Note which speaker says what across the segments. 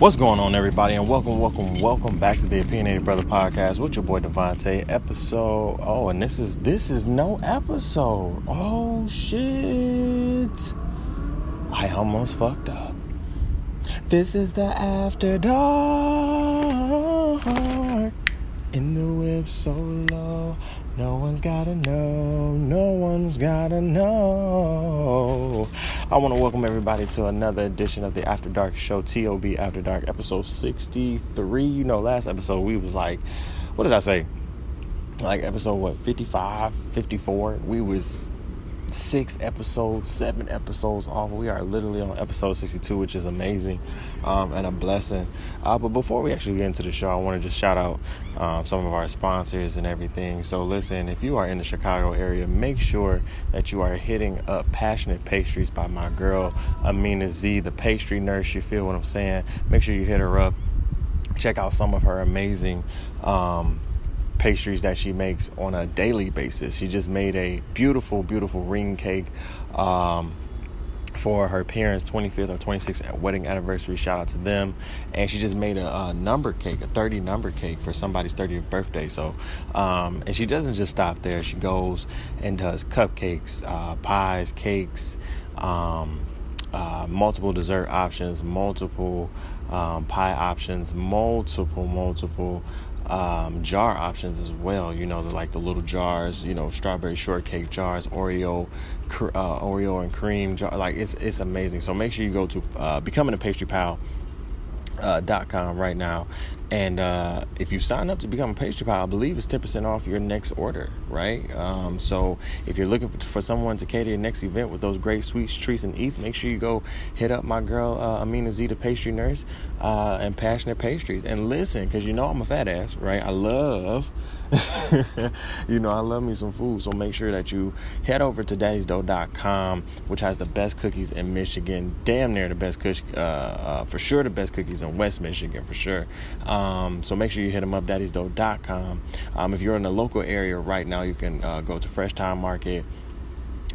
Speaker 1: What's going on, everybody, and welcome, welcome, welcome back to the Opinionated Bruhtha Podcast with your boy DeVonta. Episode oh, and this is this is no episode. Oh shit! I almost fucked up. This is the After Dark in the whip so low. No one's gotta know. No one's gotta know. I want to welcome everybody to another edition of the After Dark Show, TOB After Dark, episode 63. You know, last episode we was like, what did I say? Like episode what, 55, 54? We was six episodes, seven episodes off. We are literally on episode 62, which is amazing um, and a blessing. Uh, but before we actually get into the show, I want to just shout out um, some of our sponsors and everything. So, listen, if you are in the Chicago area, make sure that you are hitting up Passionate Pastries by my girl, Amina Z, the pastry nurse. You feel what I'm saying? Make sure you hit her up. Check out some of her amazing. Um, pastries that she makes on a daily basis. She just made a beautiful, beautiful ring cake um, for her parents' 25th or 26th wedding anniversary. Shout out to them. And she just made a, a number cake, a 30 number cake for somebody's 30th birthday. So, um, and she doesn't just stop there. She goes and does cupcakes, uh, pies, cakes. Um, uh, multiple dessert options, multiple um, pie options, multiple, multiple um, jar options as well. You know, the, like the little jars, you know, strawberry shortcake jars, Oreo, uh, Oreo and cream jar. Like it's it's amazing. So make sure you go to uh, becoming a pastry pal uh, .com right now. And uh, if you sign up to become a pastry pal, I believe it's 10% off your next order, right? Um, so if you're looking for, for, someone to cater your next event with those great sweets, treats, and eats, make sure you go hit up my girl uh, Amina Z, the pastry nurse, uh, and Passionate Pastries. And listen, because you know I'm a fat ass, right? I love you know, I love me some food, so make sure that you head over to daddysdough.com, which has the best cookies in Michigan, damn near the best cookies, uh, uh, for sure the best cookies in West Michigan, for sure. Um, so make sure you hit them up, daddysdough.com. Um, if you're in the local area right now, you can uh, go to Fresh Time Market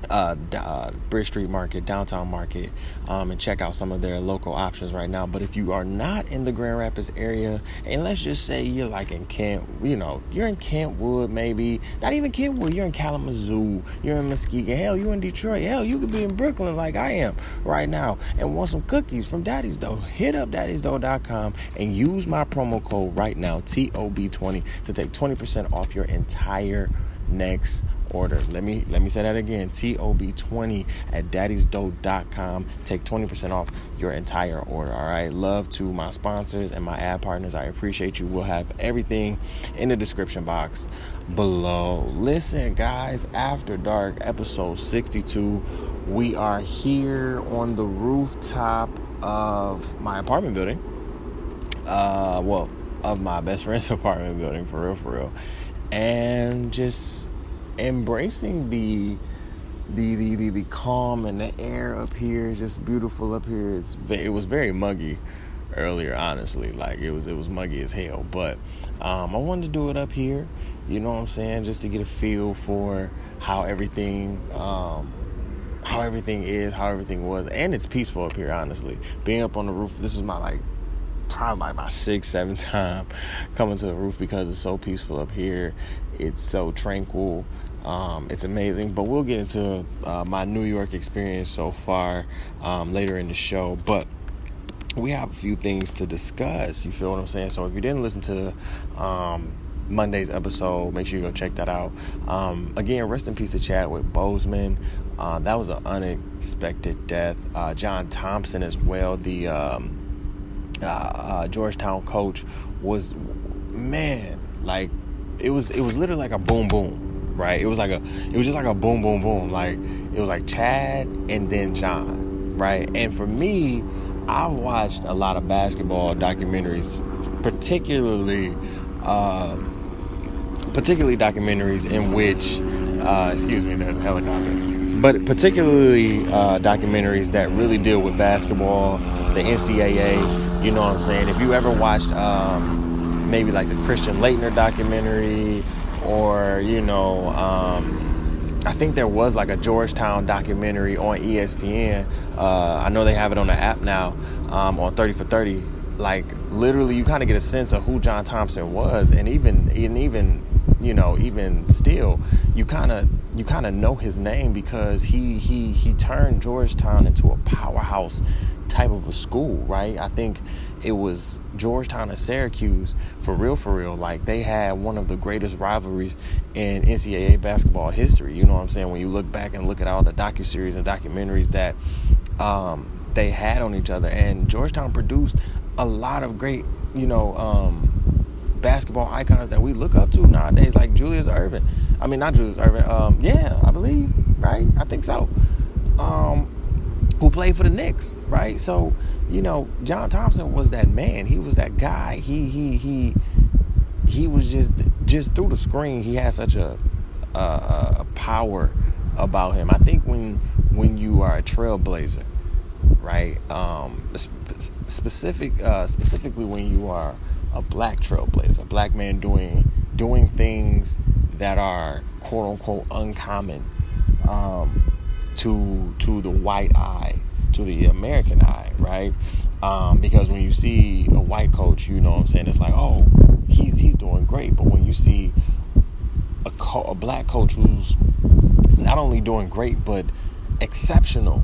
Speaker 1: uh, uh, Bridge Street Market, Downtown Market, um, and check out some of their local options right now. But if you are not in the Grand Rapids area, and let's just say you're like in Kent, you know, you're in Kentwood, maybe not even Kentwood, you're in Kalamazoo, you're in Muskegon, hell, you're in Detroit, hell, you could be in Brooklyn like I am right now, and want some cookies from Daddy's Dough. Hit up daddysdough.com and use my promo code right now, TOB20, to take 20% off your entire next order. Let me let me say that again. TOB20 at daddysdough.com. Take 20% off your entire order. All right. Love to my sponsors and my ad partners. I appreciate you. We'll have everything in the description box below. Listen, guys, after dark, episode 62. We are here on the rooftop of my apartment building. Uh well, of my best friend's apartment building for real, for real. And just embracing the the, the the the calm and the air up here is just beautiful up here. It's it was very muggy earlier, honestly. Like it was it was muggy as hell. But um, I wanted to do it up here. You know what I'm saying? Just to get a feel for how everything um, how everything is, how everything was, and it's peaceful up here. Honestly, being up on the roof. This is my like probably like my sixth, seventh time coming to the roof because it's so peaceful up here. It's so tranquil. Um, it's amazing, but we'll get into uh, my New York experience so far um, later in the show. But we have a few things to discuss. You feel what I'm saying? So if you didn't listen to um, Monday's episode, make sure you go check that out. Um, again, rest in peace to Chadwick Boseman. Uh, that was an unexpected death. Uh, John Thompson as well, the um, uh, uh, Georgetown coach, was man like it was it was literally like a boom boom right? It was like a, it was just like a boom, boom, boom. Like it was like Chad and then John, right? And for me, I've watched a lot of basketball documentaries, particularly, uh, particularly documentaries in which, uh, excuse me, there's a helicopter. But particularly uh, documentaries that really deal with basketball, the NCAA. You know what I'm saying? If you ever watched um, maybe like the Christian Laettner documentary or you know um, i think there was like a georgetown documentary on espn uh, i know they have it on the app now um, on 30 for 30 like literally you kind of get a sense of who John Thompson was and even and even you know even still you kind of you kind of know his name because he he he turned Georgetown into a powerhouse type of a school right I think it was Georgetown and Syracuse for real for real like they had one of the greatest rivalries in NCAA basketball history you know what I'm saying when you look back and look at all the docu series and documentaries that um, they had on each other and Georgetown produced a lot of great, you know, um, basketball icons that we look up to nowadays, like Julius Erving. I mean, not Julius Erving. Um, yeah, I believe, right? I think so. Um, who played for the Knicks, right? So, you know, John Thompson was that man. He was that guy. He he he he was just just through the screen. He had such a a, a power about him. I think when when you are a trailblazer, right? Um, specific, uh, specifically when you are a black trailblazer, a black man doing doing things that are quote unquote uncommon um, to to the white eye, to the American eye, right? Um, because when you see a white coach, you know what I'm saying, it's like, oh, he's he's doing great. But when you see a, co- a black coach who's not only doing great but exceptional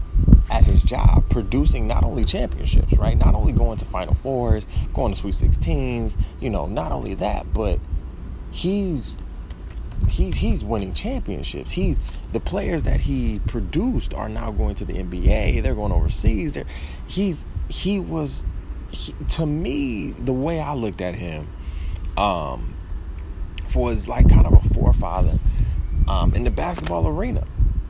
Speaker 1: at his job, producing not only championships, right? Not only going to Final Fours, going to Sweet 16s, you know, not only that, but he's he's he's winning championships. He's the players that he produced are now going to the NBA. They're going overseas. They're he's he was he, to me the way I looked at him um for was like kind of a forefather um, in the basketball arena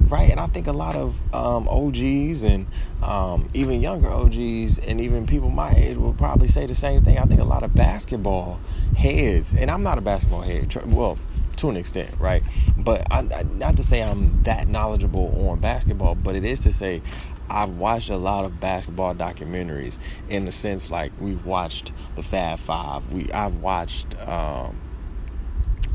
Speaker 1: right? And I think a lot of um, OGs and um, even younger OGs and even people my age will probably say the same thing. I think a lot of basketball heads, and I'm not a basketball head, well, to an extent, right? But I, I, not to say I'm that knowledgeable on basketball, but it is to say I've watched a lot of basketball documentaries in the sense like we've watched the Fab Five. We I've watched. Um,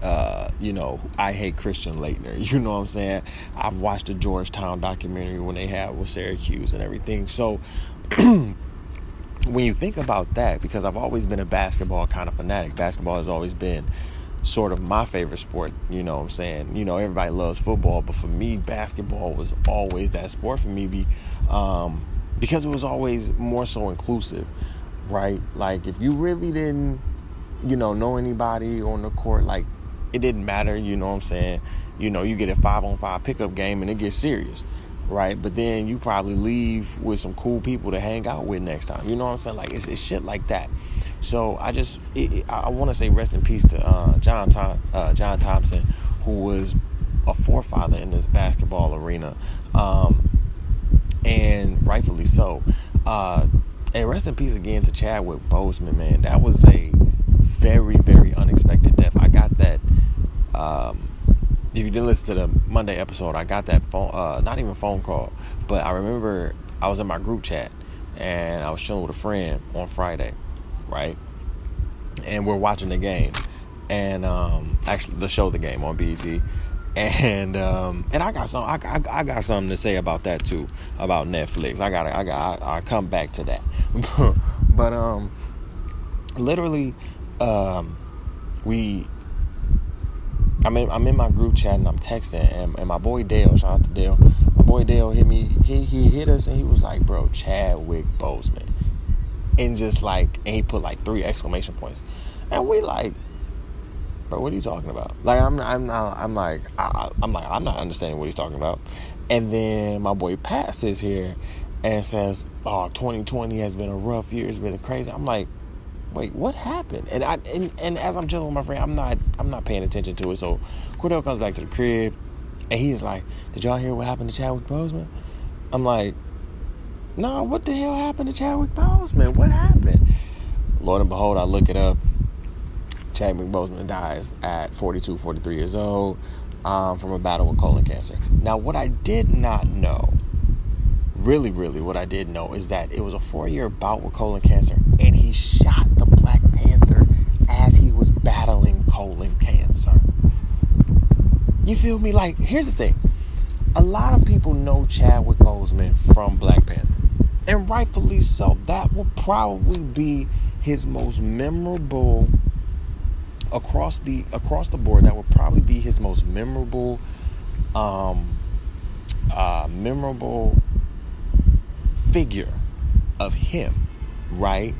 Speaker 1: uh, you know, I hate Christian Laettner. You know what I'm saying? I've watched the Georgetown documentary when they had with Syracuse and everything. So when you think about that, because I've always been a basketball kind of fanatic, basketball has always been sort of my favorite sport. You know what I'm saying? You know, everybody loves football, but for me, basketball was always that sport for me um, because it was always more so inclusive, right? Like if you really didn't, you know, know anybody on the court, like it didn't matter, you know what I'm saying? You know, you get a five on five pickup game and it gets serious, right? But then you probably leave with some cool people to hang out with next time. You know what I'm saying? Like it's, it's shit like that. So I just it, it, I want to say rest in peace to uh, John Tom, uh, John Thompson, who was a forefather in this basketball arena, um, and rightfully so. Uh, and rest in peace again to Chadwick Boseman, man. That was a very, very unexpected death. I got that um, if you didn't listen to the Monday episode, I got that phone, uh, not even phone call, but I remember I was in my group chat and I was chilling with a friend on Friday, right? And we're watching the game, and um, actually the show, the game on BET, and um, and I got some, I, I, I, got something to say about that too, about Netflix. I got, I got, I, I come back to that, but um, literally, um, we I'm in, I'm in my group chat and I'm texting and, and my boy Dale, shout out to Dale. My boy Dale hit me. He he hit us and he was like, "Bro, Chadwick Boseman," and just like and he put like three exclamation points, and we like, bro, what are you talking about? Like I'm I'm not I'm like I, I'm like I'm not understanding what he's talking about, and then my boy Pat sits here and says, "Oh, 2020 has been a rough year. It's been crazy." I'm like wait, what happened? And I and, and as I'm chilling with my friend, I'm not I'm not paying attention to it. So Cordell comes back to the crib and he's like, Did y'all hear what happened to Chadwick Boseman? I'm like, No, what the hell happened to Chadwick Boseman? What happened? Lord and behold, I look it up. Chadwick Boseman dies at 42, 43 years old um, from a battle with colon cancer. Now, what I did not know really, really, what I did know is that it was a four year bout with colon cancer, and he shot the Black Panther as he was battling colon cancer. You feel me? Like, here's the thing a lot of people know Chadwick Boseman from Black Panther, and rightfully so. That will probably be his most memorable across the across the board that would probably be his most memorable um uh memorable figure of him right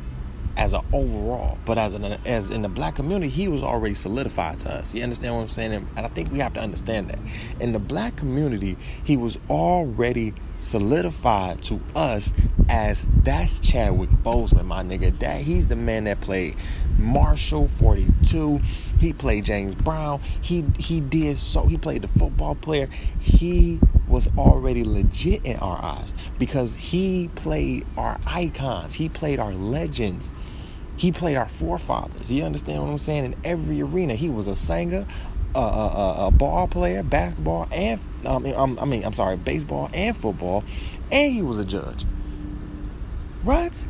Speaker 1: as an overall, but as an as in the black community, he was already solidified to us. You understand what I'm saying? And I think we have to understand that in the black community, he was already solidified to us as that's Chadwick Boseman, my nigga. That he's the man that played Marshall 42. He played James Brown. He he did so. He played the football player. He was already legit in our eyes because he played our icons, he played our legends, he played our forefathers. You understand what I'm saying? In every arena, he was a singer, a, a, ball player, basketball, and I mean, I'm sorry, baseball and football, and he was a judge, right?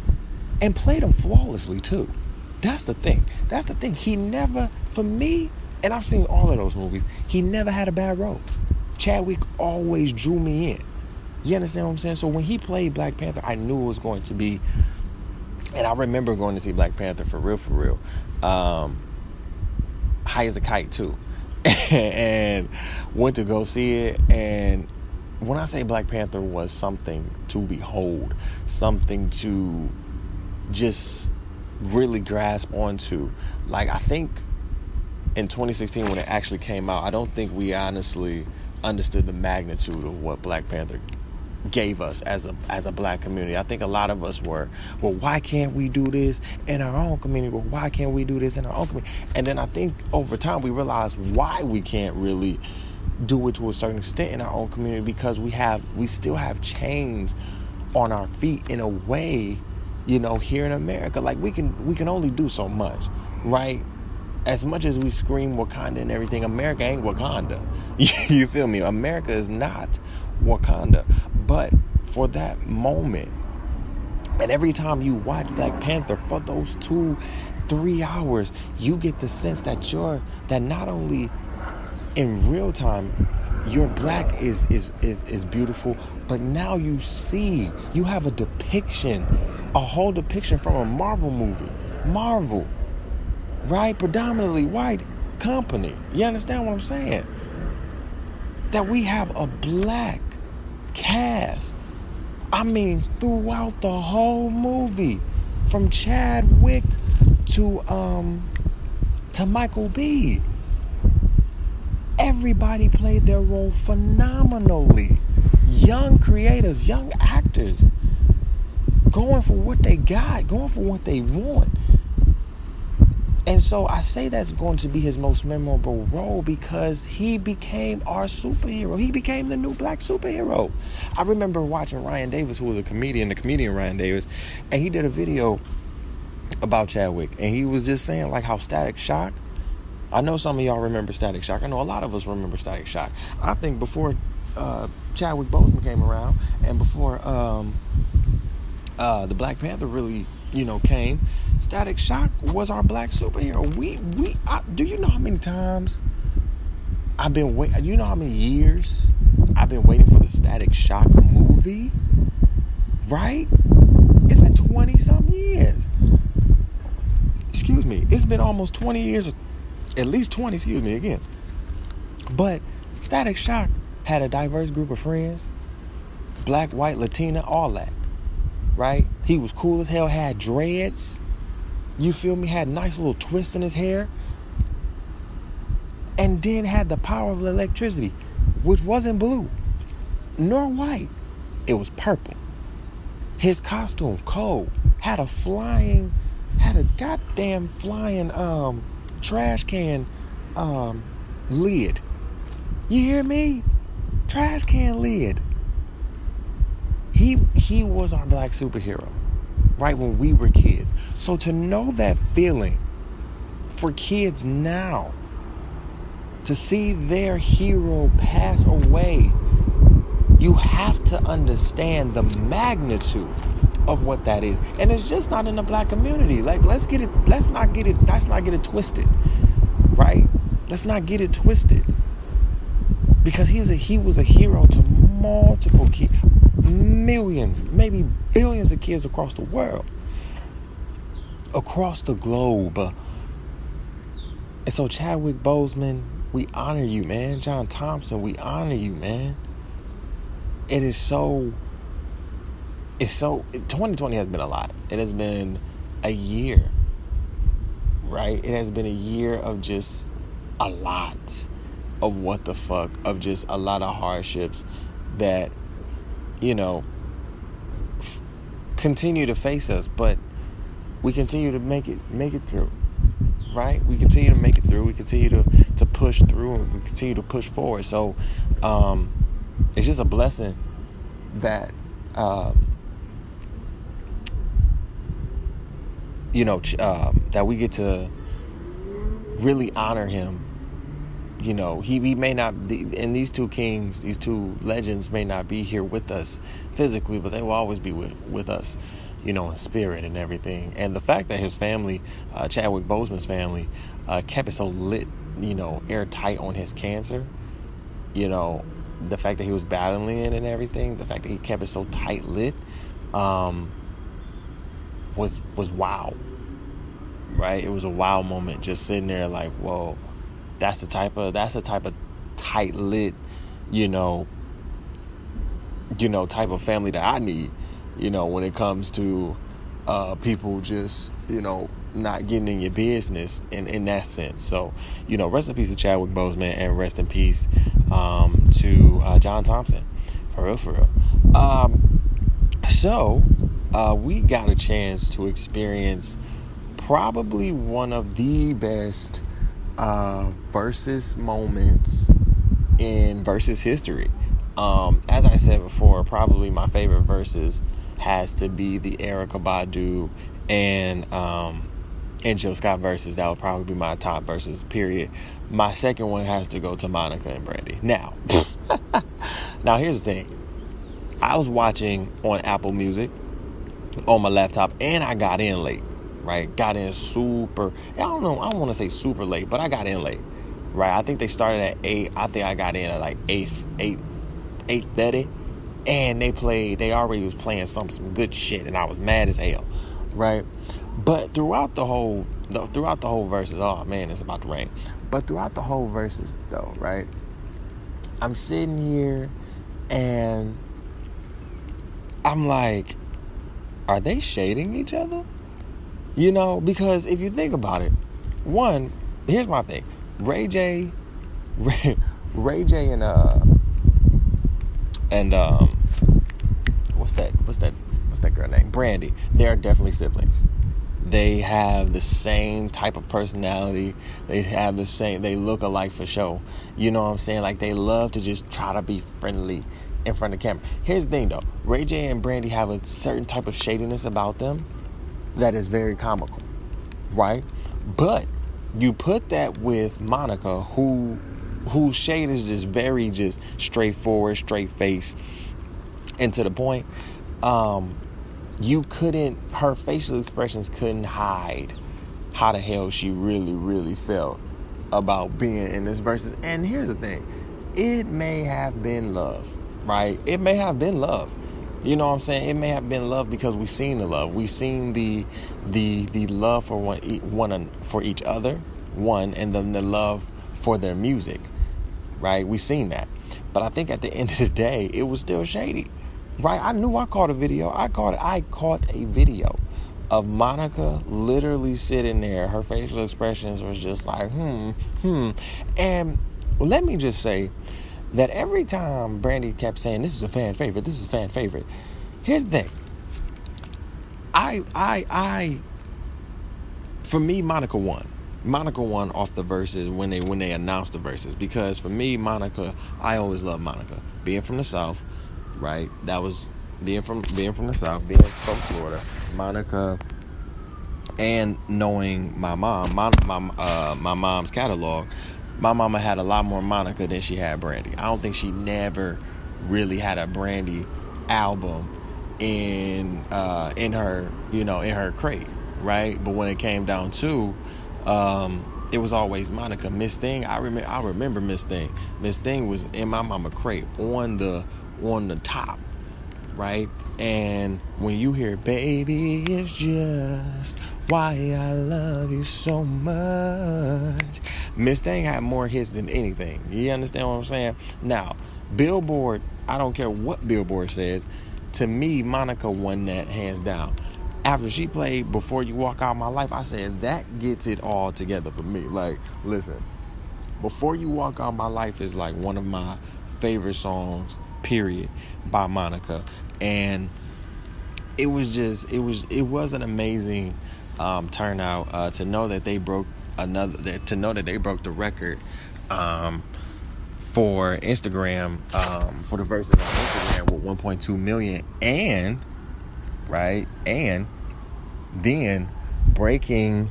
Speaker 1: And played them flawlessly too. That's the thing. That's the thing. He never, for me, and I've seen all of those movies. He never had a bad role. Chadwick always drew me in. You understand what I'm saying? So when he played Black Panther, I knew it was going to be. And I remember going to see Black Panther for real, for real. Um, high as a kite too, and went to go see it. And when I say Black Panther was something to behold, something to just really grasp onto, like I think in 2016 when it actually came out, I don't think we honestly understood the magnitude of what Black Panther gave us as a as a black community. I think a lot of us were, well, why can't we do this in our own community? Well, why can't we do this in our own community? And then I think over time we realized why we can't really do it to a certain extent in our own community because we have we still have chains on our feet in a way, you know, here in America. Like we can we can only do so much, right? as much as we scream Wakanda and everything, America ain't Wakanda. you feel me? America is not Wakanda. But for that moment, and every time you watch Black Panther for those two, three hours, you get the sense that you're that not only in real time your black is is is is beautiful, but now you see you have a depiction, a whole depiction from a Marvel movie. Marvel right? Predominantly white company. You understand what I'm saying? That we have a black cast. I mean, throughout the whole movie, from Chadwick to um to Michael B. Everybody played their role phenomenally. Young creators, young actors, going for what they got, going for what they want. And so I say that's going to be his most memorable role because he became our superhero. He became the new black superhero. I remember watching Ryan Davis, who was a comedian, the comedian Ryan Davis, and he did a video about Chadwick. And he was just saying like how Static Shock. I know some of y'all remember Static Shock. I know a lot of us remember Static Shock. I think before uh, Chadwick Boseman came around and before um, uh, the Black Panther really, you know, came, Static Shock was our black superhero. We we I, do you know how many times I've been wait? You know how many years I've been waiting for the Static Shock movie? Right? It's been twenty some years. Excuse me. It's been almost twenty years, at least twenty. Excuse me again. But Static Shock had a diverse group of friends, black, white, Latina, all that. Right? He was cool as hell. Had dreads you feel me? Had nice little twists in his hair. And then had the power of electricity, which wasn't blue nor white. It was purple. His costume, cold, had a flying, had a goddamn flying um trash can um lid. You hear me? Trash can lid. He he was our black superhero right when we were kids. So to know that feeling for kids now, to see their hero pass away, you have to understand the magnitude of what that is. And it's just not in the black community. Like let's get it let's not get it let's not get it twisted. Right? Let's not get it twisted. Because he's a he was a hero to multiple kids millions, maybe billions of kids across the world. across the globe. And so Chadwick Boseman, we honor you, man. John Thompson, we honor you, man. It is so it's so 2020 has been a lot. It has been a year. Right? It has been a year of just a lot of what the fuck, of just a lot of hardships that you know f- continue to face us, but we continue to make it make it through right? We continue to make it through. We continue to to push through and we continue to push forward. So um it's just a blessing that um you know um, that we get to really honor him you know he, he may not and these two kings these two legends may not be here with us physically but they will always be with, with us you know, in spirit and everything. And the fact that his family, uh, Chadwick Boseman's family, uh, kept it so lit, you know, airtight on his cancer, you know, the fact that he was battling it and everything, the fact that he kept it so tight lit, um, was was wow. Right? It was a wow moment just sitting there like, whoa, that's the type of that's the type of tight lit, you know, you know, type of family that I need you know, when it comes to uh, people just, you know, not getting in your business in, in that sense. So, you know, rest in peace to Chadwick Boseman and rest in peace um, to uh, John Thompson. For real, for real. Um, so, uh, we got a chance to experience probably one of the best uh, versus moments in versus history. Um, as I said before, probably my favorite verses has to be the Erykah Badu and um, and Jill Scott verses. That would probably be my top verses. Period. My second one has to go to Monica and Brandy. Now, now here's the thing. I was watching on Apple Music on my laptop, and I got in late. Right, got in super. I don't know. I don't want to say super late, but I got in late. Right, I think they started at eight. I think I got in at like eight, eight, eight thirty and they played they already was playing some some good shit and I was mad as hell right but throughout the whole throughout the whole verses oh man it's about to rain but throughout the whole verses though right I'm sitting here and I'm like are they shading each other you know because if you think about it one here's my thing Ray J Ray, Ray J and uh and um, what's that? What's that? What's that girl name? Brandy. They are definitely siblings. They have the same type of personality. They have the same. They look alike for show. You know what I'm saying? Like they love to just try to be friendly in front of the camera. Here's the thing though. Ray J and Brandy have a certain type of shadiness about them that is very comical, right? But you put that with Monica, who whose shade is just very just straightforward, straight face, and to the point. Um, you couldn't her facial expressions couldn't hide how the hell she really, really felt about being in this versus and here's the thing. It may have been love, right? It may have been love. You know what I'm saying? It may have been love because we seen the love. We seen the the the love for one one for each other, one, and then the love for their music, right? We seen that. But I think at the end of the day, it was still shady, right? I knew I caught a video. I caught I caught a video of Monica literally sitting there. Her facial expressions was just like, hmm, hmm. And let me just say that every time Brandy kept saying, "This is a fan favorite. This is a fan favorite." Here's the thing. I I I for me, Monica won. Monica won off the verses when they when they announced the verses because for me Monica I always love Monica being from the south right that was being from being from the south being from Florida Monica and knowing my mom my my, uh, my mom's catalog my mama had a lot more Monica than she had Brandy I don't think she never really had a Brandy album in uh, in her you know in her crate right but when it came down to um, it was always Monica. Miss Thing, I remember. I remember Miss Thing. Miss Thing was in my mama crate on the on the top, right? And when you hear, baby, it's just why I love you so much. Miss Thing had more hits than anything. You understand what I'm saying? Now, Billboard, I don't care what Billboard says. To me, Monica won that hands down. After she played Before You Walk Out My Life, I said that gets it all together for me. Like, listen, Before You Walk Out My Life is like one of my favorite songs, period, by Monica. And it was just it was it was an amazing um, turnout uh, to know that they broke another to know that they broke the record um, for Instagram um, for the verses on Instagram with 1.2 million and right and then breaking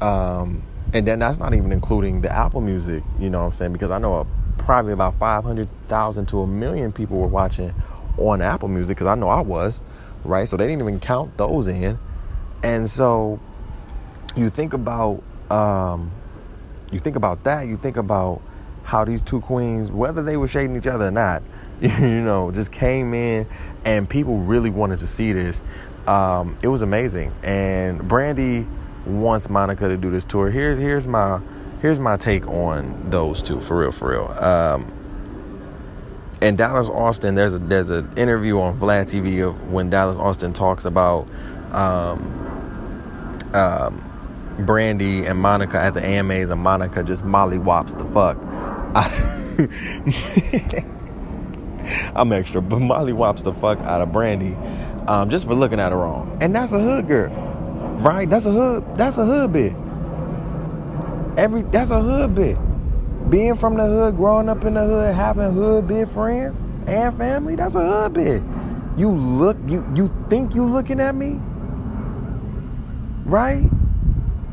Speaker 1: um, and then that's not even including the Apple Music you know what I'm saying? Because I know probably about 500,000 to a million people were watching on Apple Music because I know I was, right? So they didn't even count those in. And so you think about um, you think about that, you think about how these two queens, whether they were shading each other or not, you know, just came in and people really wanted to see this. Um, it was amazing. And Brandy wants Monica to do this tour. Here's here's my here's my take on those two for real, for real. Um, and Dallas Austin, there's a there's an interview on Vlad TV of when Dallas Austin talks about um, um, Brandy and Monica at the AMAs, and Monica just Molly wops the fuck. I, am extra, but Molly wops the fuck out of Brandy um, just for looking at her wrong, and that's a hood girl, right? That's a hood. That's a hood bit. Every that's a hood bit being from the hood, growing up in the hood, having hood bit friends and family, that's a hood bit. You look, you you think you looking at me, right?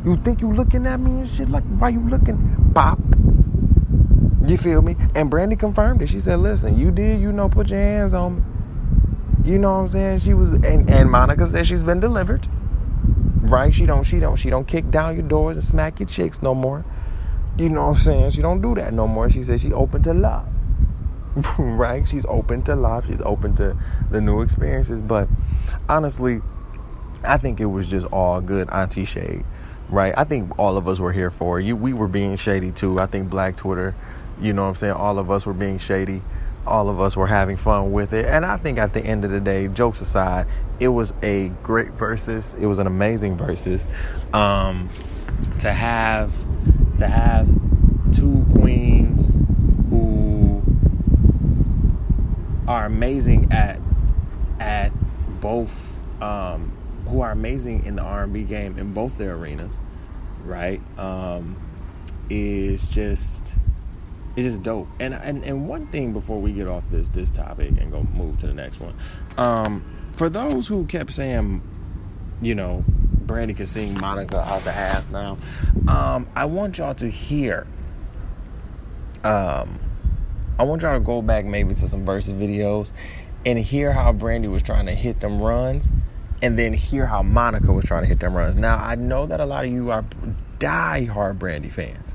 Speaker 1: You think you looking at me and shit like why you looking? Pop. You feel me? And Brandy confirmed it. She said, "Listen, you did, you know, put your hands on me. You know what I'm saying? She was, and, and Monica said she's been delivered. Right? She don't, she don't, she don't kick down your doors and smack your chicks no more. You know what I'm saying? She don't do that no more. She says she open to love. right? She's open to love. She's open to the new experiences. But honestly, I think it was just all good auntie shade. Right? I think all of us were here for you. We were being shady too. I think Black Twitter, you know what I'm saying? All of us were being shady. All of us were having fun with it. And I think at the end of the day, jokes aside, it was a great versus. It was an amazing versus. Um, to have to have two queens who are amazing at at both um, who are amazing in the R&B game in both their arenas, right? Um, is just it's just dope. And and and one thing before we get off this this topic and go move to the next one, um, for those who kept saying, you know, Brandy can sing Monica out the ass now. Um, I want y'all to hear. Um, I want y'all to go back maybe to some verses videos and hear how Brandy was trying to hit them runs, and then hear how Monica was trying to hit them runs. Now I know that a lot of you are die-hard Brandy fans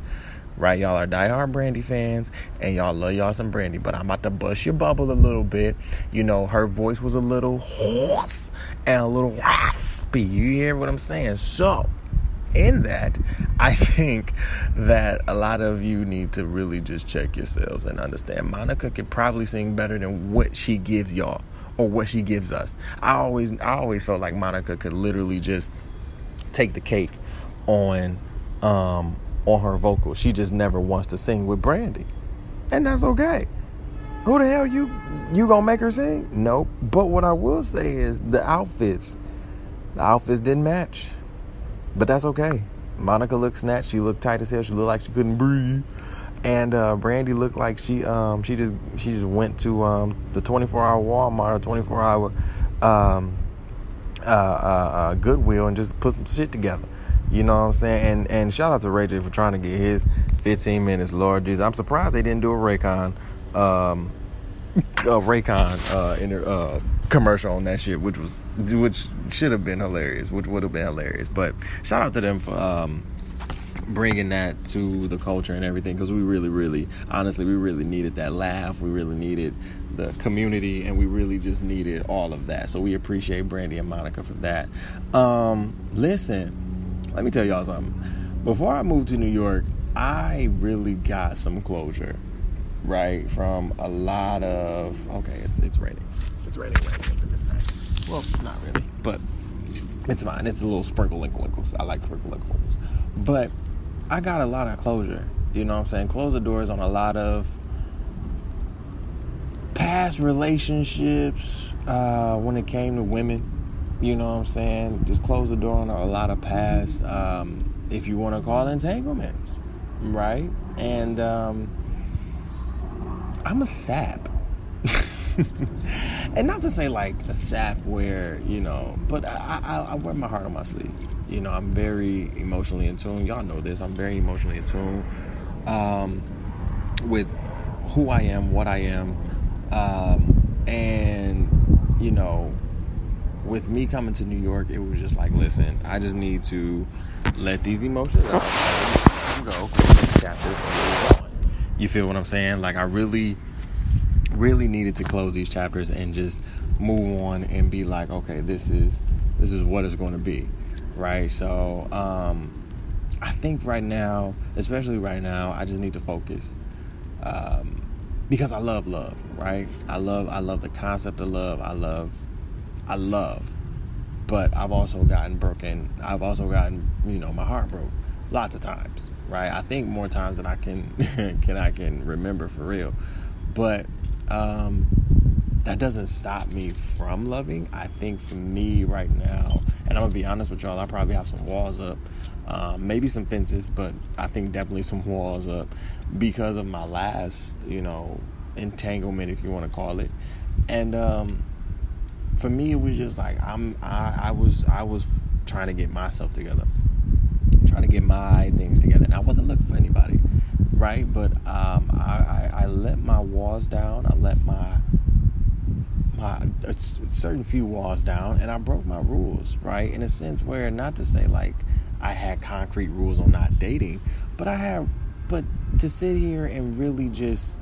Speaker 1: right? Y'all are diehard Brandy fans and y'all love y'all some Brandy, but I'm about to bust your bubble a little bit. You know, her voice was a little hoarse and a little raspy. You hear what I'm saying? So, in that, I think that a lot of you need to really just check yourselves and understand Monica could probably sing better than what she gives y'all or what she gives us. I always I always felt like Monica could literally just take the cake on um on her vocals. She just never wants to sing with Brandy. And that's okay. Who the hell you you gonna make her sing? Nope. But what I will say is the outfits. The outfits didn't match. But that's okay. Monica looked snatched. She looked tight as hell. She looked like she couldn't breathe. And uh, Brandy looked like she um, she just she just went to um, the 24 hour Walmart or 24 hour um, uh, uh, uh, Goodwill and just put some shit together. You know what I'm saying? And and shout out to Ray J for trying to get his 15 minutes. Lord Jesus, I'm surprised they didn't do a Raycon, um, a Raycon uh, in a, uh, commercial on that shit, which was which should have been hilarious, which would have been hilarious. But shout out to them for um, bringing that to the culture and everything because we really really honestly we really needed that laugh we really needed the community and we really just needed all of that so we appreciate brandy and monica for that um, listen let me tell y'all something before i moved to new york i really got some closure right from a lot of okay it's it's raining it's raining raining in this night well not really but it's fine it's a little sprinkle winkles i like sprinkle winkles but I got a lot of closure. You know what I'm saying? Close the doors on a lot of past relationships uh, when it came to women. You know what I'm saying? Just close the door on a lot of past, um, if you want to call entanglements, right? And um, I'm a sap. and not to say like a sap where, you know, but I, I, I wear my heart on my sleeve. You know, I'm very emotionally in tune. Y'all know this. I'm very emotionally in tune um, with who I am, what I am, um, and you know, with me coming to New York, it was just like, listen, I just need to let these emotions out, go, You feel what I'm saying? Like I really, really needed to close these chapters and just move on and be like, okay, this is this is what it's going to be right? So um, I think right now, especially right now, I just need to focus um, because I love love, right? I love I love the concept of love. I love I love, but I've also gotten broken. I've also gotten you know my heart broke lots of times, right? I think more times than I can can I can remember for real, but. Um, that doesn't stop me from loving. I think for me right now, and I'm gonna be honest with y'all, I probably have some walls up, um, maybe some fences, but I think definitely some walls up because of my last, you know, entanglement, if you want to call it. And um, for me, it was just like I'm, I, I was, I was trying to get myself together, trying to get my things together, and I wasn't looking for anybody, right? But um, I, I, I let my walls down. I let my my a certain few walls down and I broke my rules, right? In a sense where not to say like I had concrete rules on not dating, but I had but to sit here and really just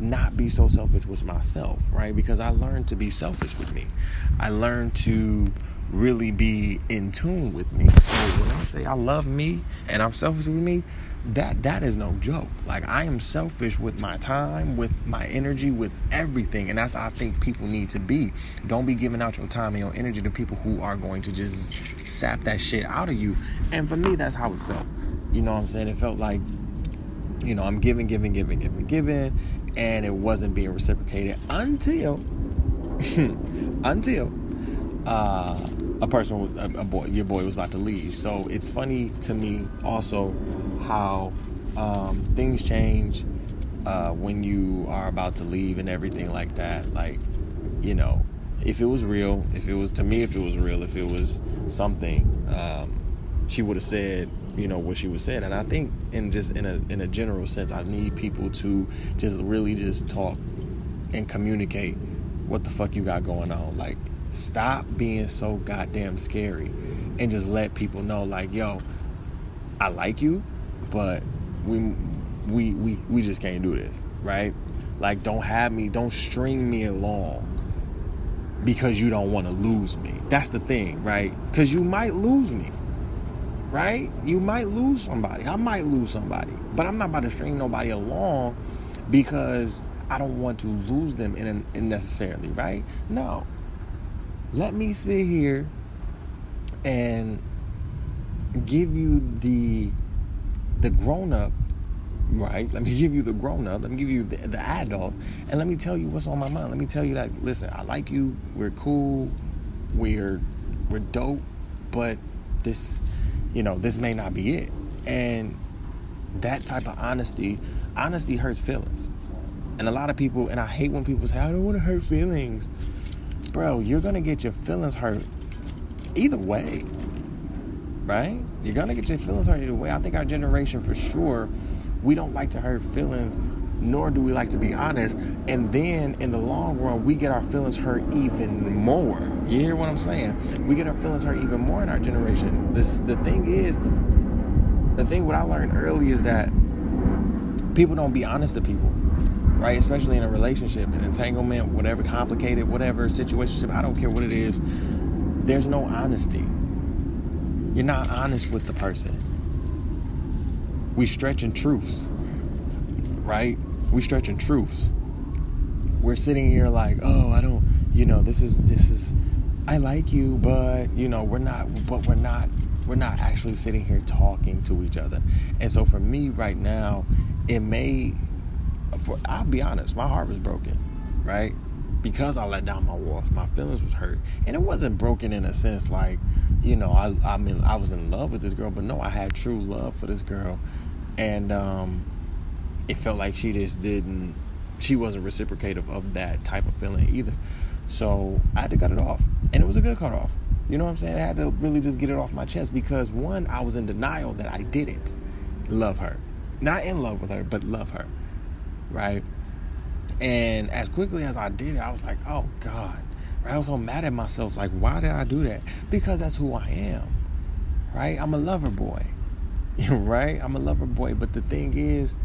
Speaker 1: not be so selfish with myself, right? Because I learned to be selfish with me. I learned to really be in tune with me. So when I say I love me and I'm selfish with me, that that is no joke. Like I am selfish with my time, with my energy, with everything, and that's I think people need to be. Don't be giving out your time and your energy to people who are going to just sap that shit out of you. And for me, that's how it felt. You know what I'm saying? It felt like, you know, I'm giving, giving, giving, giving, giving, and it wasn't being reciprocated until, until, uh, a person, a, a boy, your boy was about to leave. So it's funny to me also how um, things change uh, when you are about to leave and everything like that. Like, you know, if it was real, if it was to me, if it was real, if it was something, um, she would have said, you know, what she was saying. And I think, in just in a in a general sense, I need people to just really just talk and communicate what the fuck you got going on. Like, stop being so goddamn scary, and just let people know, like, yo, I like you but we we we we just can't do this, right? Like don't have me, don't string me along because you don't want to lose me. That's the thing, right? Cuz you might lose me. Right? You might lose somebody. I might lose somebody. But I'm not about to string nobody along because I don't want to lose them in, in necessarily, right? No. Let me sit here and give you the the grown up, right? Let me give you the grown up. Let me give you the, the adult, and let me tell you what's on my mind. Let me tell you that listen, I like you. We're cool. We're we're dope, but this, you know, this may not be it. And that type of honesty, honesty hurts feelings. And a lot of people, and I hate when people say, I don't want to hurt feelings. Bro, you're going to get your feelings hurt either way right? You're gonna get your feelings hurt either way. I think our generation, for sure, we don't like to hurt feelings, nor do we like to be honest. And then in the long run, we get our feelings hurt even more. You hear what I'm saying? We get our feelings hurt even more in our generation. This the thing is, the thing what I learned early is that people don't be honest to people, right? Especially in a relationship, an entanglement, whatever complicated, whatever situation. I don't care what it is. There's no honesty. You're not honest with the person. We stretching truths, right? We stretching truths. We're sitting here like, oh, I don't, you know, this is this is, I like you, but you know, we're not, but we're not we're not actually sitting here talking to each other. And so for me right now, it may for I'll be honest, my heart was broken, right? Because I let down my walls, my feelings was hurt. And it wasn't broken in a sense like, you know, I I mean I was in love with this girl, but no, I had true love for this girl. And um it felt like she just didn't she wasn't reciprocative of that type of feeling either. So I had to cut it off. And it was a good cut off. You know what I'm saying? I had to really just get it off my chest because one, I was in denial that I didn't love her. Not in love with her, but love her. Right? And as quickly as I did it, I was like, oh God. Right? I was so mad at myself. Like, why did I do that? Because that's who I am. Right? I'm a lover boy. right? I'm a lover boy. But the thing is,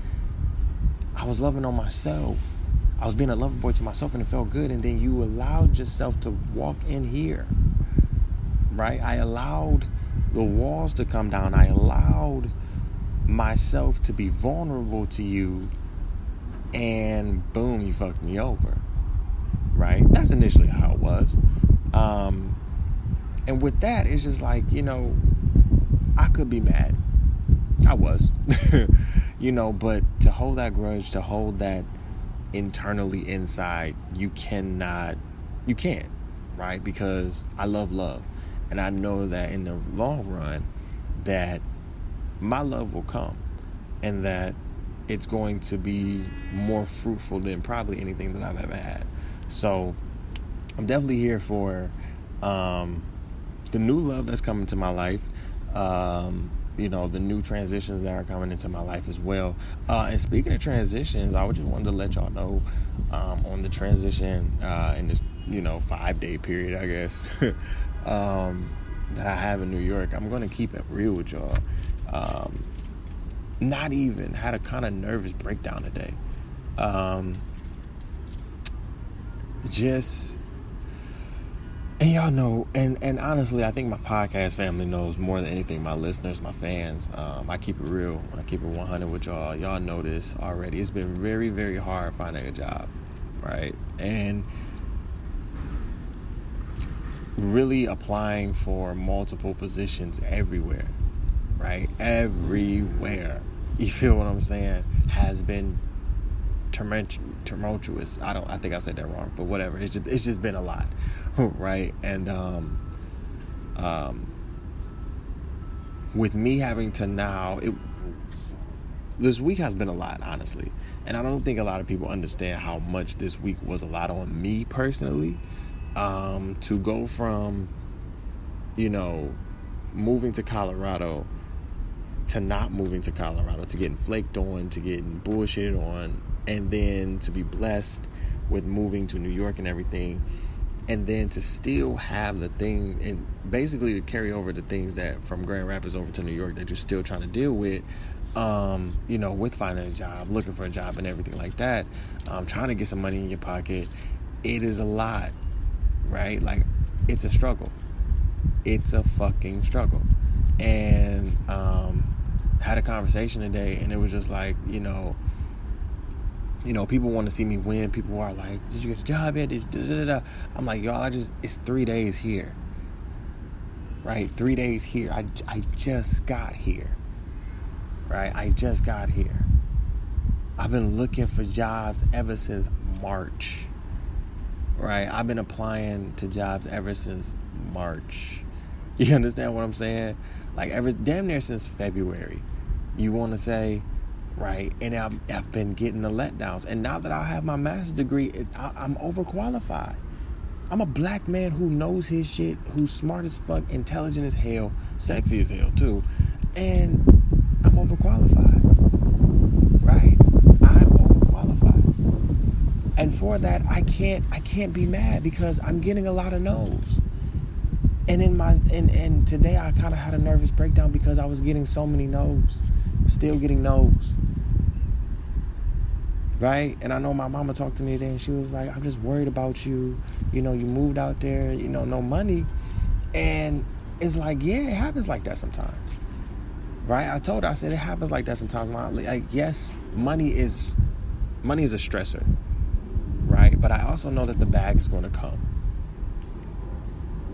Speaker 1: I was loving on myself. I was being a lover boy to myself and it felt good. And then you allowed yourself to walk in here right? I allowed the walls to come down. I allowed myself to be vulnerable to you, and boom, you fucked me over, right? That's initially how it was. Um, and with that, it's just like, you know, I could be mad. I was, you know, but to hold that grudge, to hold that internally inside, you cannot, you can't, right? Because I love love. And I know that in the long run, that my love will come and that it's going to be more fruitful than probably anything that I've ever had. So I'm definitely here for um, the new love that's coming to my life. Um, you know the new transitions that are coming into my life as well. Uh, and speaking of transitions, I just wanted to let y'all know um, on the transition uh, in this you know five day period, I guess. um, that I have in New York, I'm to keep it real with y'all. Um, not even had a kind of nervous breakdown today. Um, just and y'all know, and and honestly, I think my podcast family knows more than anything. My listeners, my fans, um, I keep it real. I keep it 100 with y'all. Y'all know this already. It's been very, very hard finding a job, right? And really applying for multiple positions everywhere, right? Everywhere. You feel what I'm saying? Has been tumultuous. I don't. I think I said that wrong, but whatever. It's just, it's just been a lot, right? And um, um, with me having to now, it this week has been a lot, honestly, and I don't think a lot of people understand how much this week was a lot on me personally um, to go from, you know, moving to Colorado to not moving to Colorado, to getting flaked on, to getting bullshitted on, and then to be blessed with moving to New York and everything, and then to still have the thing and basically to carry over the things that from Grand Rapids over to New York that you're still trying to deal with. Um, you know, with finding a job, looking for a job, and everything like that, um, trying to get some money in your pocket, it is a lot right? Like, it's a struggle. It's a fucking struggle. And um, had a conversation today, and it was just like, you know, you know, people want to see me win. People are like, "Did you get a job yet?" I'm like, y'all, I just it's three days here, right? Three days here. I I just got here, right? I just got here. I've been looking for jobs ever since March right? I've been applying to jobs ever since March. You understand what I'm saying? Like ever damn near since February. You want to say, right? And I've, I've been getting the letdowns. And now that I have my master's degree, I, I'm overqualified. I'm a black man who knows his shit, who's smart as fuck, intelligent as hell, sexy as hell too, and I'm overqualified. Right? I'm overqualified, and for that i can't i can't be mad because i'm getting a lot of no's And in my and, and today I kind of had a nervous breakdown because I was getting so many no's, still getting no's. Right? And I know my mama talked to me today and she was like, I'm just worried about you. You know, you moved out there, you know, no money. And it's like, yeah, it happens like that sometimes. Right? I told her, I said it happens like that sometimes. Like, yes, money is money is a stressor. Right? But I also know that the bag is going to come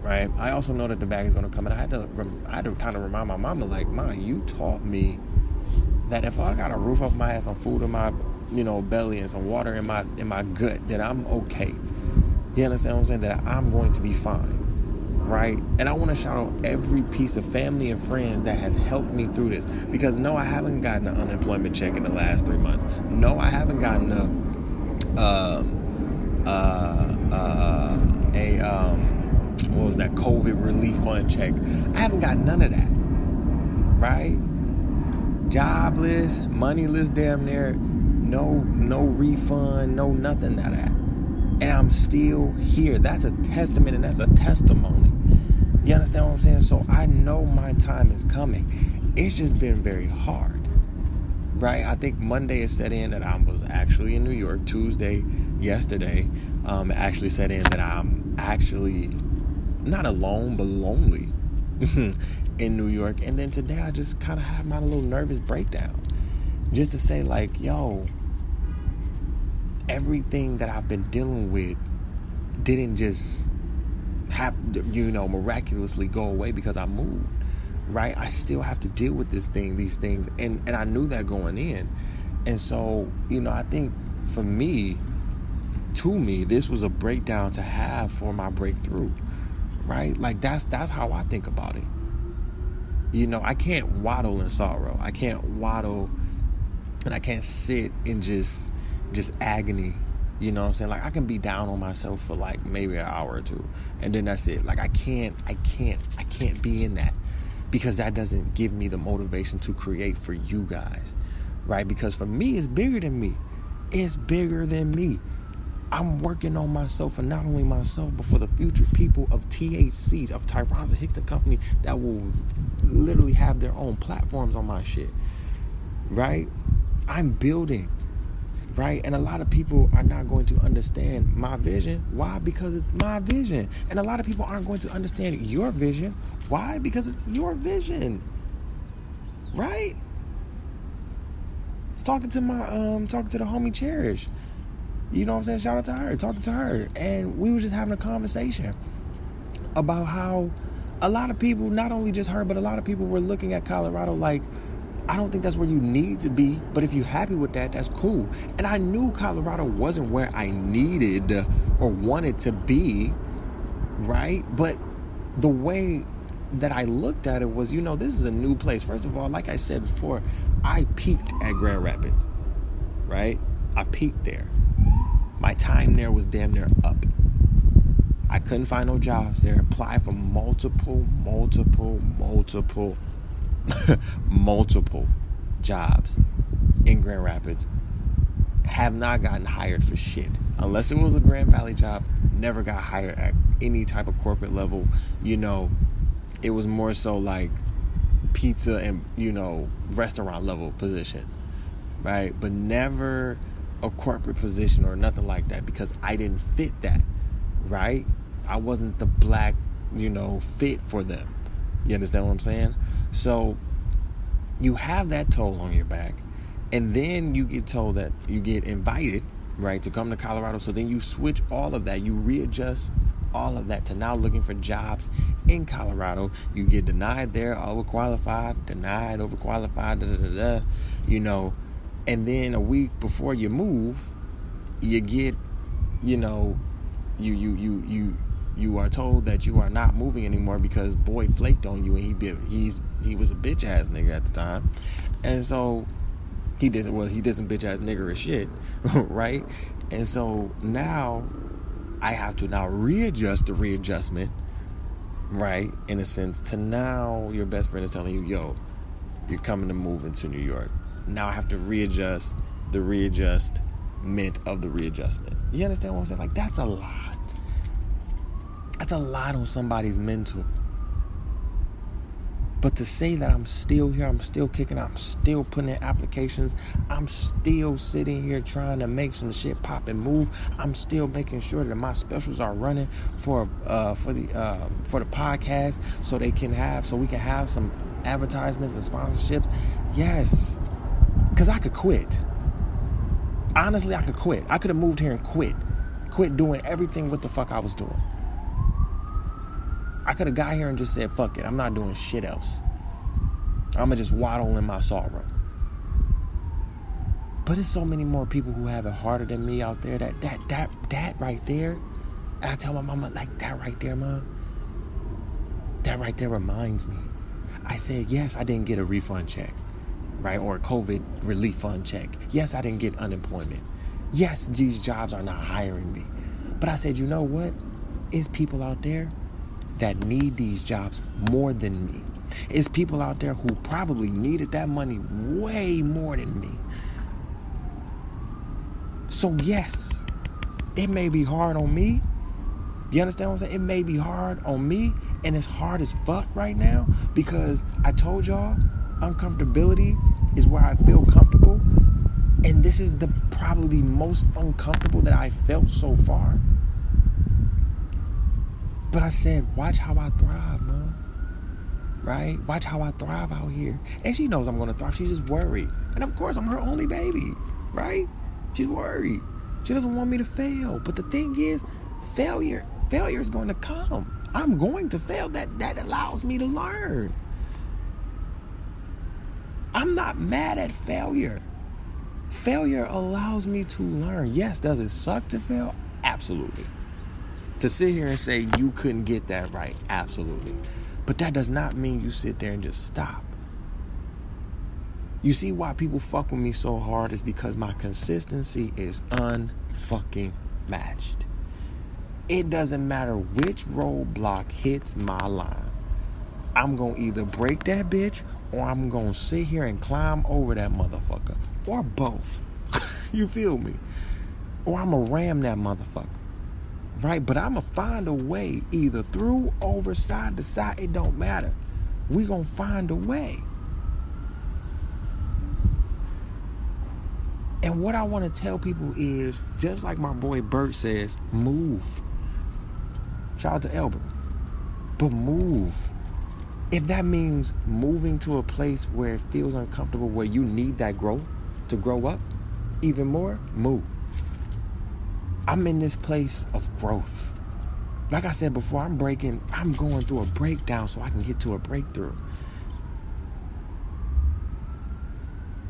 Speaker 1: right? I also know that the bag is going to come, and I had to, I had to kind of remind my mama, like, "Ma, you taught me that if I got a roof over my head, some food in my, you know, belly, and some water in my in my gut, that I'm okay. You understand what I'm saying? That I'm going to be fine." Right? And I want to shout out every piece of family and friends that has helped me through this. Because no, I haven't gotten an unemployment check in the last three months. No, I haven't gotten a um, uh, uh, a um, what was that COVID relief fund check. I haven't got none of that. Right? Jobless, moneyless damn near, no no refund, no nothing of that. And I'm still here. That's a testament and that's a testimony. You understand what I'm saying? So I know my time is coming. It's just been very hard. Right? I think Monday is set in that I was actually in New York. Tuesday, yesterday, um, actually set in that I'm actually not alone, but lonely in New York. And then today I just kind of had my little nervous breakdown. Just to say, like, yo, everything that I've been dealing with didn't just happen, you know, miraculously go away because I moved. Right? I still have to deal with this thing, these things. And and I knew that going in. And so, you know, I think for me, to me, this was a breakdown to have for my breakthrough right? Like that's that's how I think about it. You know, I can't waddle in sorrow. I can't waddle and I can't sit and just just agony. You know what I'm saying? Like I can be down on myself for like maybe an hour or two and then that's it. Like I can't I can't I can't be in that because that doesn't give me the motivation to create for you guys. Right? Because for me it's bigger than me. It's bigger than me. I'm working on myself and not only myself, but for the future people of THC, of Tyronza Hickson Company that will literally have their own platforms on my shit. Right? I'm building. Right? And a lot of people are not going to understand my vision. Why? Because it's my vision. And a lot of people aren't going to understand your vision. Why? Because it's your vision. Right? It's talking to my um talking to the homie Cherish. You know what I'm saying? Shout out to her, talking to her. And we were just having a conversation about how a lot of people, not only just her, but a lot of people were looking at Colorado like, I don't think that's where you need to be, but if you're happy with that, that's cool. And I knew Colorado wasn't where I needed or wanted to be, right? But the way that I looked at it was, you know, this is a new place. First of all, like I said before, I peaked at Grand Rapids, right? I peaked there my time there was damn near up. I couldn't find no jobs there. Applied for multiple, multiple, multiple, multiple jobs in Grand Rapids. Have not gotten hired for shit. Unless it was a Grand Valley job, never got hired at any type of corporate level. You know, it was more so like pizza and, you know, restaurant level positions. Right? But never a corporate position or nothing like that because I didn't fit that, right? I wasn't the black, you know, fit for them. You understand what I'm saying? So you have that toll on your back, and then you get told that you get invited, right, to come to Colorado. So then you switch all of that, you readjust all of that to now looking for jobs in Colorado. You get denied there, overqualified, denied, overqualified, da da da da. You know, and then a week before you move, you get, you know, you you you you you are told that you are not moving anymore because boy flaked on you and he he's he was a bitch ass nigga at the time, and so he not was he some bitch ass nigger as shit, right? And so now I have to now readjust the readjustment, right? In a sense, to now your best friend is telling you, yo, you're coming to move into New York now I have to readjust the readjustment of the readjustment. You understand what I'm saying? Like that's a lot. That's a lot on somebody's mental. But to say that I'm still here, I'm still kicking, I'm still putting in applications, I'm still sitting here trying to make some shit pop and move. I'm still making sure that my specials are running for uh, for the uh, for the podcast, so they can have so we can have some advertisements and sponsorships. Yes, because I could quit. Honestly, I could quit. I could have moved here and quit, quit doing everything what the fuck I was doing. I could have got here and just said, fuck it, I'm not doing shit else. I'm gonna just waddle in my sorrow. But there's so many more people who have it harder than me out there that that that that right there. And I tell my mama, like that right there, mom. That right there reminds me. I said, yes, I didn't get a refund check, right? Or a COVID relief fund check. Yes, I didn't get unemployment. Yes, these jobs are not hiring me. But I said, you know what? Is people out there that need these jobs more than me. It's people out there who probably needed that money way more than me. So, yes, it may be hard on me. You understand what I'm saying? It may be hard on me, and it's hard as fuck right now because I told y'all uncomfortability is where I feel comfortable. And this is the probably most uncomfortable that I felt so far. But I said, watch how I thrive, man. Right? Watch how I thrive out here. And she knows I'm gonna thrive. She's just worried. And of course, I'm her only baby, right? She's worried. She doesn't want me to fail. But the thing is, failure, failure is going to come. I'm going to fail. That that allows me to learn. I'm not mad at failure. Failure allows me to learn. Yes, does it suck to fail? Absolutely. To sit here and say you couldn't get that right, absolutely. But that does not mean you sit there and just stop. You see why people fuck with me so hard is because my consistency is unfucking matched. It doesn't matter which roadblock hits my line. I'm gonna either break that bitch or I'm gonna sit here and climb over that motherfucker. Or both. you feel me? Or I'm gonna ram that motherfucker right? But I'm gonna find a way, either through, over, side to side. It don't matter. We gonna find a way. And what I want to tell people is, just like my boy Bert says, move. Shout out to Elbert. But move. If that means moving to a place where it feels uncomfortable, where you need that growth to grow up even more, move. I'm in this place of growth. Like I said before, I'm breaking, I'm going through a breakdown so I can get to a breakthrough.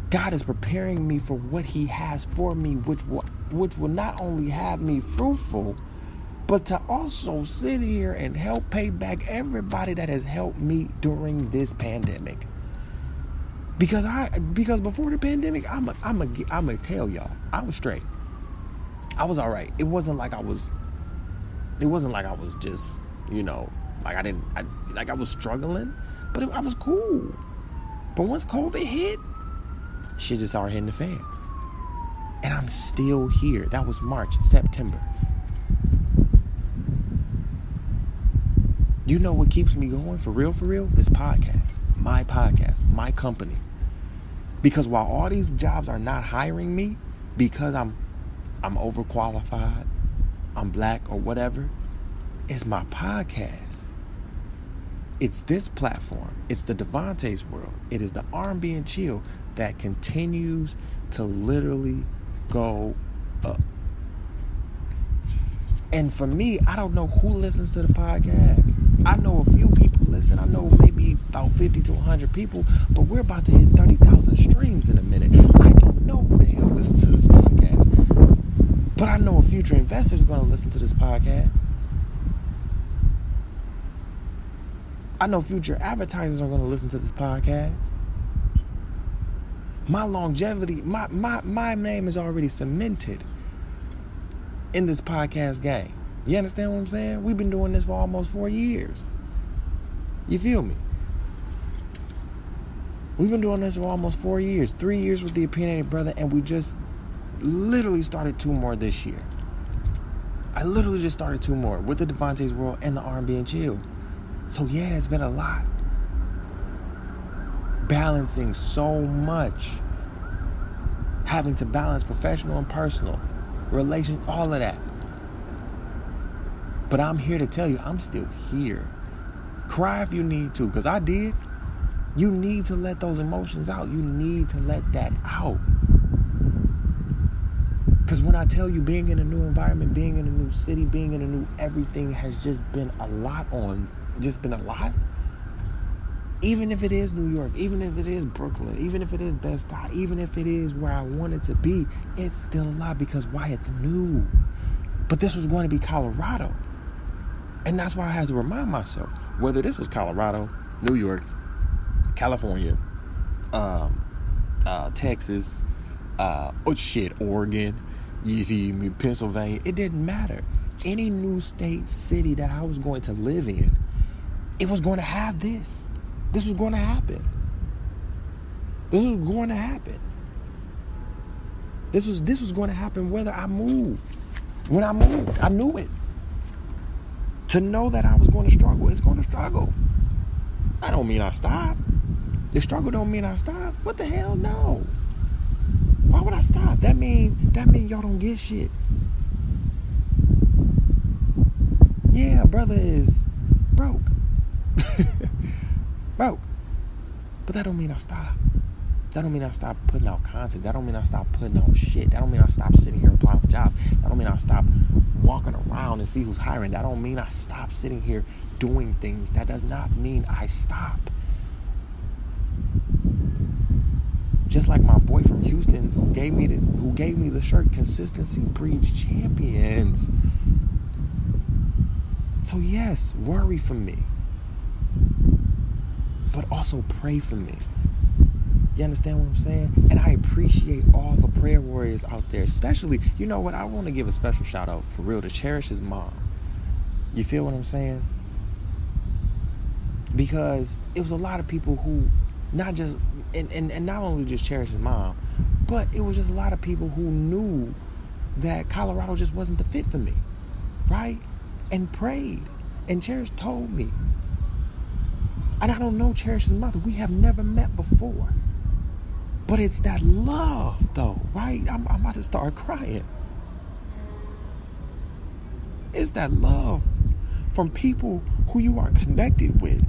Speaker 1: God is preparing me for what He has for me, which will, which will not only have me fruitful, but to also sit here and help pay back everybody that has helped me during this pandemic. Because I, because before the pandemic, I'm, a, I'm, a, I'm gonna tell y'all, I was straight. I was all right. It wasn't like I was. It wasn't like I was just, you know, like I didn't, I, like I was struggling, but it, I was cool. But once COVID hit, shit just started hitting the fan. And I'm still here. That was March, September. You know what keeps me going for real, for real? This podcast, my podcast, my company. Because while all these jobs are not hiring me because I'm I'm overqualified, I'm black or whatever, it's my podcast. It's this platform. It's the DeVonta's world. It is the R&B and chill that continues to literally go up. And for me, I don't know who listens to the podcast. I know a few people listen. I know maybe about 50 to 100 people, but we're about to hit 30,000 streams in a minute. I don't know who the hell listens to this podcast. But I know a future investor is going to listen to this podcast. I know future advertisers are going to listen to this podcast. My longevity, my, my, my name is already cemented in this podcast game. You understand what I'm saying? We've been doing this for almost four years. You feel me? We've been doing this for almost four years. Three years with the Opinionated Bruhtha, and we just literally started two more this year. I literally just started two more with the DeVonta's World and the R&B and Chill. So yeah, it's been a lot. balancing so much. Having to balance professional and personal, relation, all of that. But I'm here to tell you, I'm still here. Cry if you need to, because I did. You need to let those emotions out. You need to let that out. Because when I tell you, being in a new environment, being in a new city, being in a new everything has just been a lot on, just been a lot. Even if it is New York, even if it is Brooklyn, even if it is Bed-Stuy, even if it is where I want it to be, it's still a lot because why? It's new. But this was going to be Colorado. And that's why I had to remind myself whether this was Colorado, New York, California, um, uh, Texas, uh, oh shit, Oregon, you feel me, Pennsylvania, it didn't matter. Any new state, city that I was going to live in, it was going to have this. This was going to happen. This was going to happen. This was this was going to happen whether I moved. When I moved, I knew it. To know that I was going to struggle, it's going to struggle. I don't mean I stop. The struggle don't mean I stop. What the hell? No. I stop? That mean that mean y'all don't get shit. Yeah, brother is broke. broke. But that don't mean I stop. That don't mean I stop putting out content. That don't mean I stop putting out shit. That don't mean I stop sitting here applying for jobs. That don't mean I stop walking around and see who's hiring. That don't mean I stop sitting here doing things. That does not mean I stop. Just like my boy from Houston who gave me the who gave me the shirt consistency breeds champions. So yes, worry for me. But also pray for me. You understand what I'm saying? And I appreciate all the prayer warriors out there, especially, you know what? I want to give a special shout out for real to Cherish's mom. You feel what I'm saying? Because it was a lot of people who, not just, and, and, and not only just Cherish's mom, but it was just a lot of people who knew that Colorado just wasn't the fit for me, right? And prayed. And Cherish told me. And I don't know Cherish's mother. We have never met before. But it's that love, though, right? I'm, I'm about to start crying. It's that love from people who you are connected with,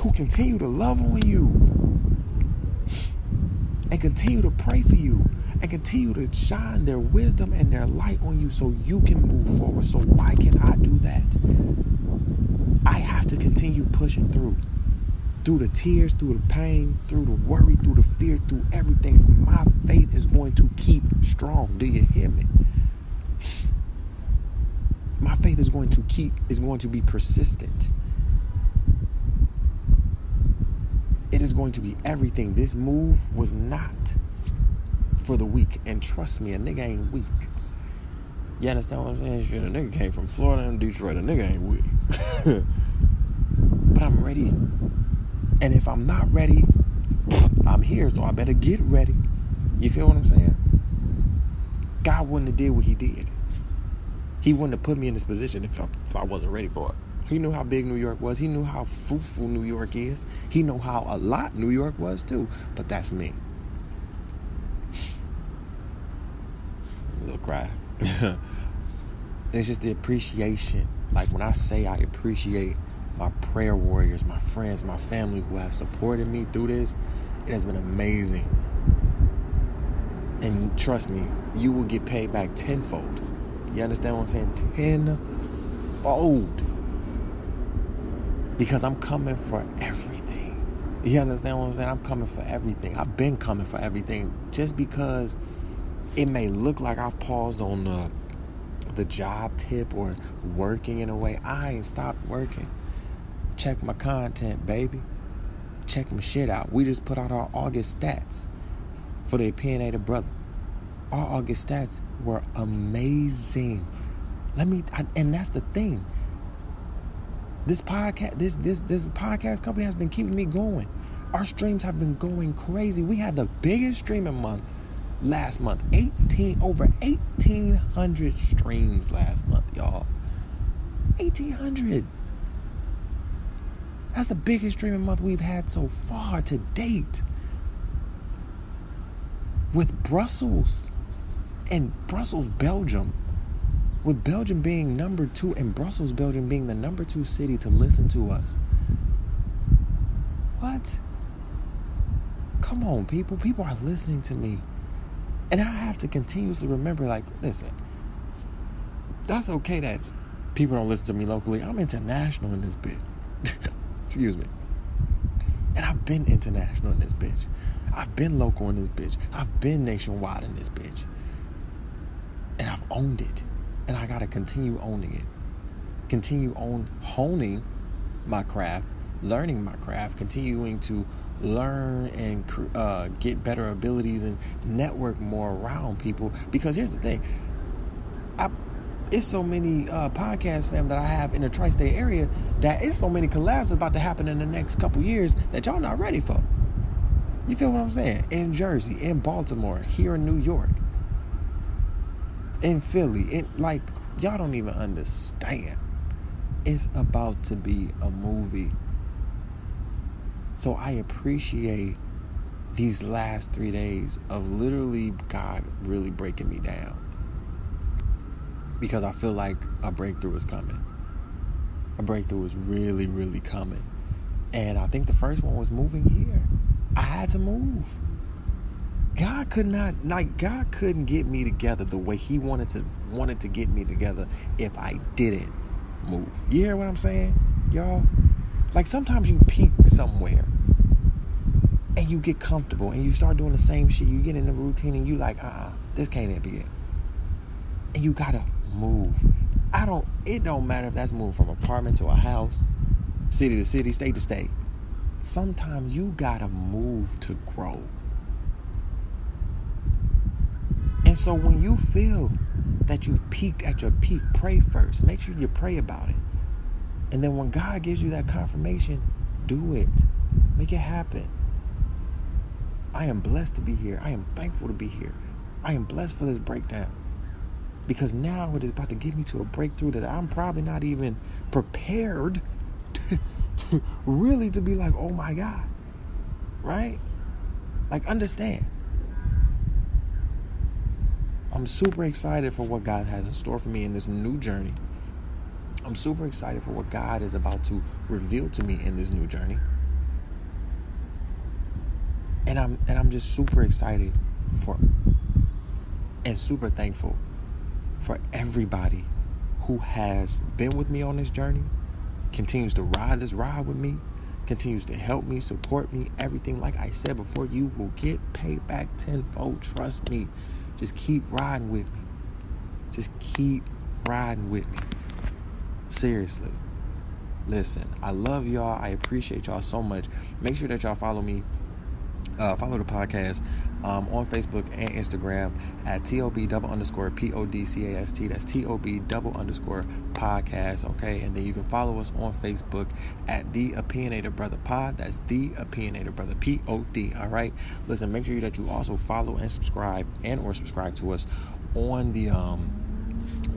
Speaker 1: who continue to love on you and continue to pray for you and continue to shine their wisdom and their light on you so you can move forward. So, why can I do that? I have to continue pushing through through the tears, through the pain, through the worry, through the fear, through everything, my faith is going to keep strong. Do you hear me? My faith is going to keep is going to be persistent. It is going to be everything. This move was not for the weak. And trust me, a nigga ain't weak. You understand what I'm saying? Shit, a nigga came from Florida and Detroit. A nigga ain't weak. but I'm ready and if I'm not ready, I'm here, so I better get ready. You feel what I'm saying? God wouldn't have did what he did. He wouldn't have put me in this position if I, if I wasn't ready for it. He knew how big New York was. He knew how fruitful New York is. He knew how a lot New York was too. But that's me. A little cry. it's just the appreciation. Like when I say I appreciate my prayer warriors, my friends, my family who have supported me through this. It has been amazing. And trust me, you will get paid back tenfold. You understand what I'm saying? Tenfold. Because I'm coming for everything. You understand what I'm saying? I'm coming for everything. I've been coming for everything. Just because it may look like I've paused on the, the job tip or working in a way, I ain't stopped working. Check my content, baby. Check my shit out. We just put out our August stats for the Opinionated Bruhtha. Our August stats were amazing. Let me, I, and that's the thing. This podcast, this this this podcast company has been keeping me going. Our streams have been going crazy. We had the biggest streaming month last month. 18 over 1800 streams last month, y'all. 1800. That's the biggest streaming month we've had so far to date. With Brussels and Brussels, Belgium, with Belgium being number two and Brussels, Belgium being the number two city to listen to us. What? Come on, people. People are listening to me. And I have to continuously remember like, listen, that's okay that people don't listen to me locally. I'm international in this bitch. Excuse me. And I've been international in this bitch. I've been local in this bitch. I've been nationwide in this bitch. And I've owned it. And I got to continue owning it. Continue on honing my craft, learning my craft, continuing to learn and uh, get better abilities and network more around people. Because here's the thing I it's so many uh, podcast fam that I have in the tri-state area that it's so many collabs about to happen in the next couple years that y'all not ready for. You feel what I'm saying? In Jersey, in Baltimore, here in New York, in Philly, in like y'all don't even understand. It's about to be a movie. So I appreciate these last three days of literally God really breaking me down because I feel like a breakthrough is coming. A breakthrough is really, really coming. And I think the first one was moving here. I had to move. God could not like God couldn't get me together the way he wanted to wanted to get me together if I didn't move. You hear what I'm saying? Y'all? Like sometimes you peak somewhere and you get comfortable and you start doing the same shit. You get in the routine and you like, uh-uh, this can't be it. And you gotta move. I don't it don't matter if that's moving from apartment to a house, city to city, state to state. Sometimes you gotta move to grow. And so when you feel that you've peaked at your peak, pray first. Make sure you pray about it. And then when God gives you that confirmation, do it. Make it happen. I am blessed to be here. I am thankful to be here. I am blessed for this breakdown because now it is about to get me to a breakthrough that I'm probably not even prepared to, really to be like, oh my God. Right? Like, understand. I'm super excited for what God has in store for me in this new journey. I'm super excited for what God is about to reveal to me in this new journey. And I'm and I'm just super excited for and super thankful for everybody who has been with me on this journey, continues to ride this ride with me, continues to help me, support me, everything. Like I said before, you will get paid back tenfold. Trust me. Just keep riding with me. Just keep riding with me. Seriously. Listen, I love y'all. I appreciate y'all so much. Make sure that y'all follow me uh, follow the podcast um, on Facebook and Instagram at TOB double underscore P O D C A S T. That's TOB double underscore podcast. Okay. And then you can follow us on Facebook at The Opinionator Brother Pod. That's The Opinionator Brother P O D. All right. Listen, make sure that you also follow and subscribe and or subscribe to us on the um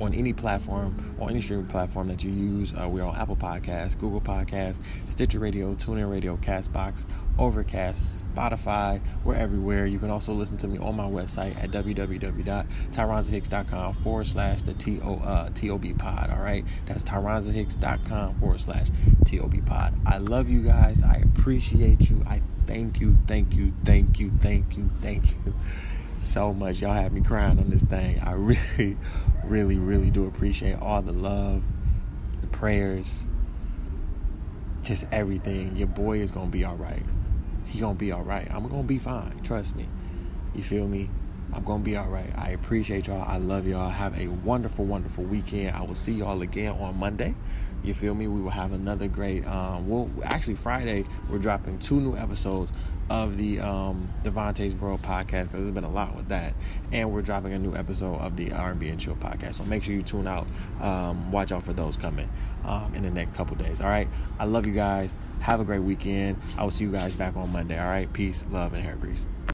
Speaker 1: on any platform, on any streaming platform that you use. Uh, we're on Apple Podcasts, Google Podcasts, Stitcher Radio, TuneIn Radio, Castbox, Overcast, Spotify. We're everywhere. You can also listen to me on my website at www.tyronzahicks.com forward slash the T-O, uh, TOB pod. All right. That's tyronzahicks.com forward slash TOB pod. I love you guys. I appreciate you. I thank you, thank you, thank you, thank you, thank you so much. Y'all have me crying on this thing. I really, really, really do appreciate all the love, the prayers, just everything. Your boy is gonna be all right. He gonna be all right. I'm gonna be fine. Trust me. You feel me? I'm gonna be all right. I appreciate y'all. I love y'all. Have a wonderful, wonderful weekend. I will see y'all again on Monday. You feel me? We will have another great. Um, well, actually, Friday we're dropping two new episodes of the um, DeVonta's World podcast because there's been a lot with that, and we're dropping a new episode of the R&B and Chill podcast. So make sure you tune out. Um, watch out for those coming um, in the next couple days. All right. I love you guys. Have a great weekend. I will see you guys back on Monday. All right. Peace, love, and hair grease.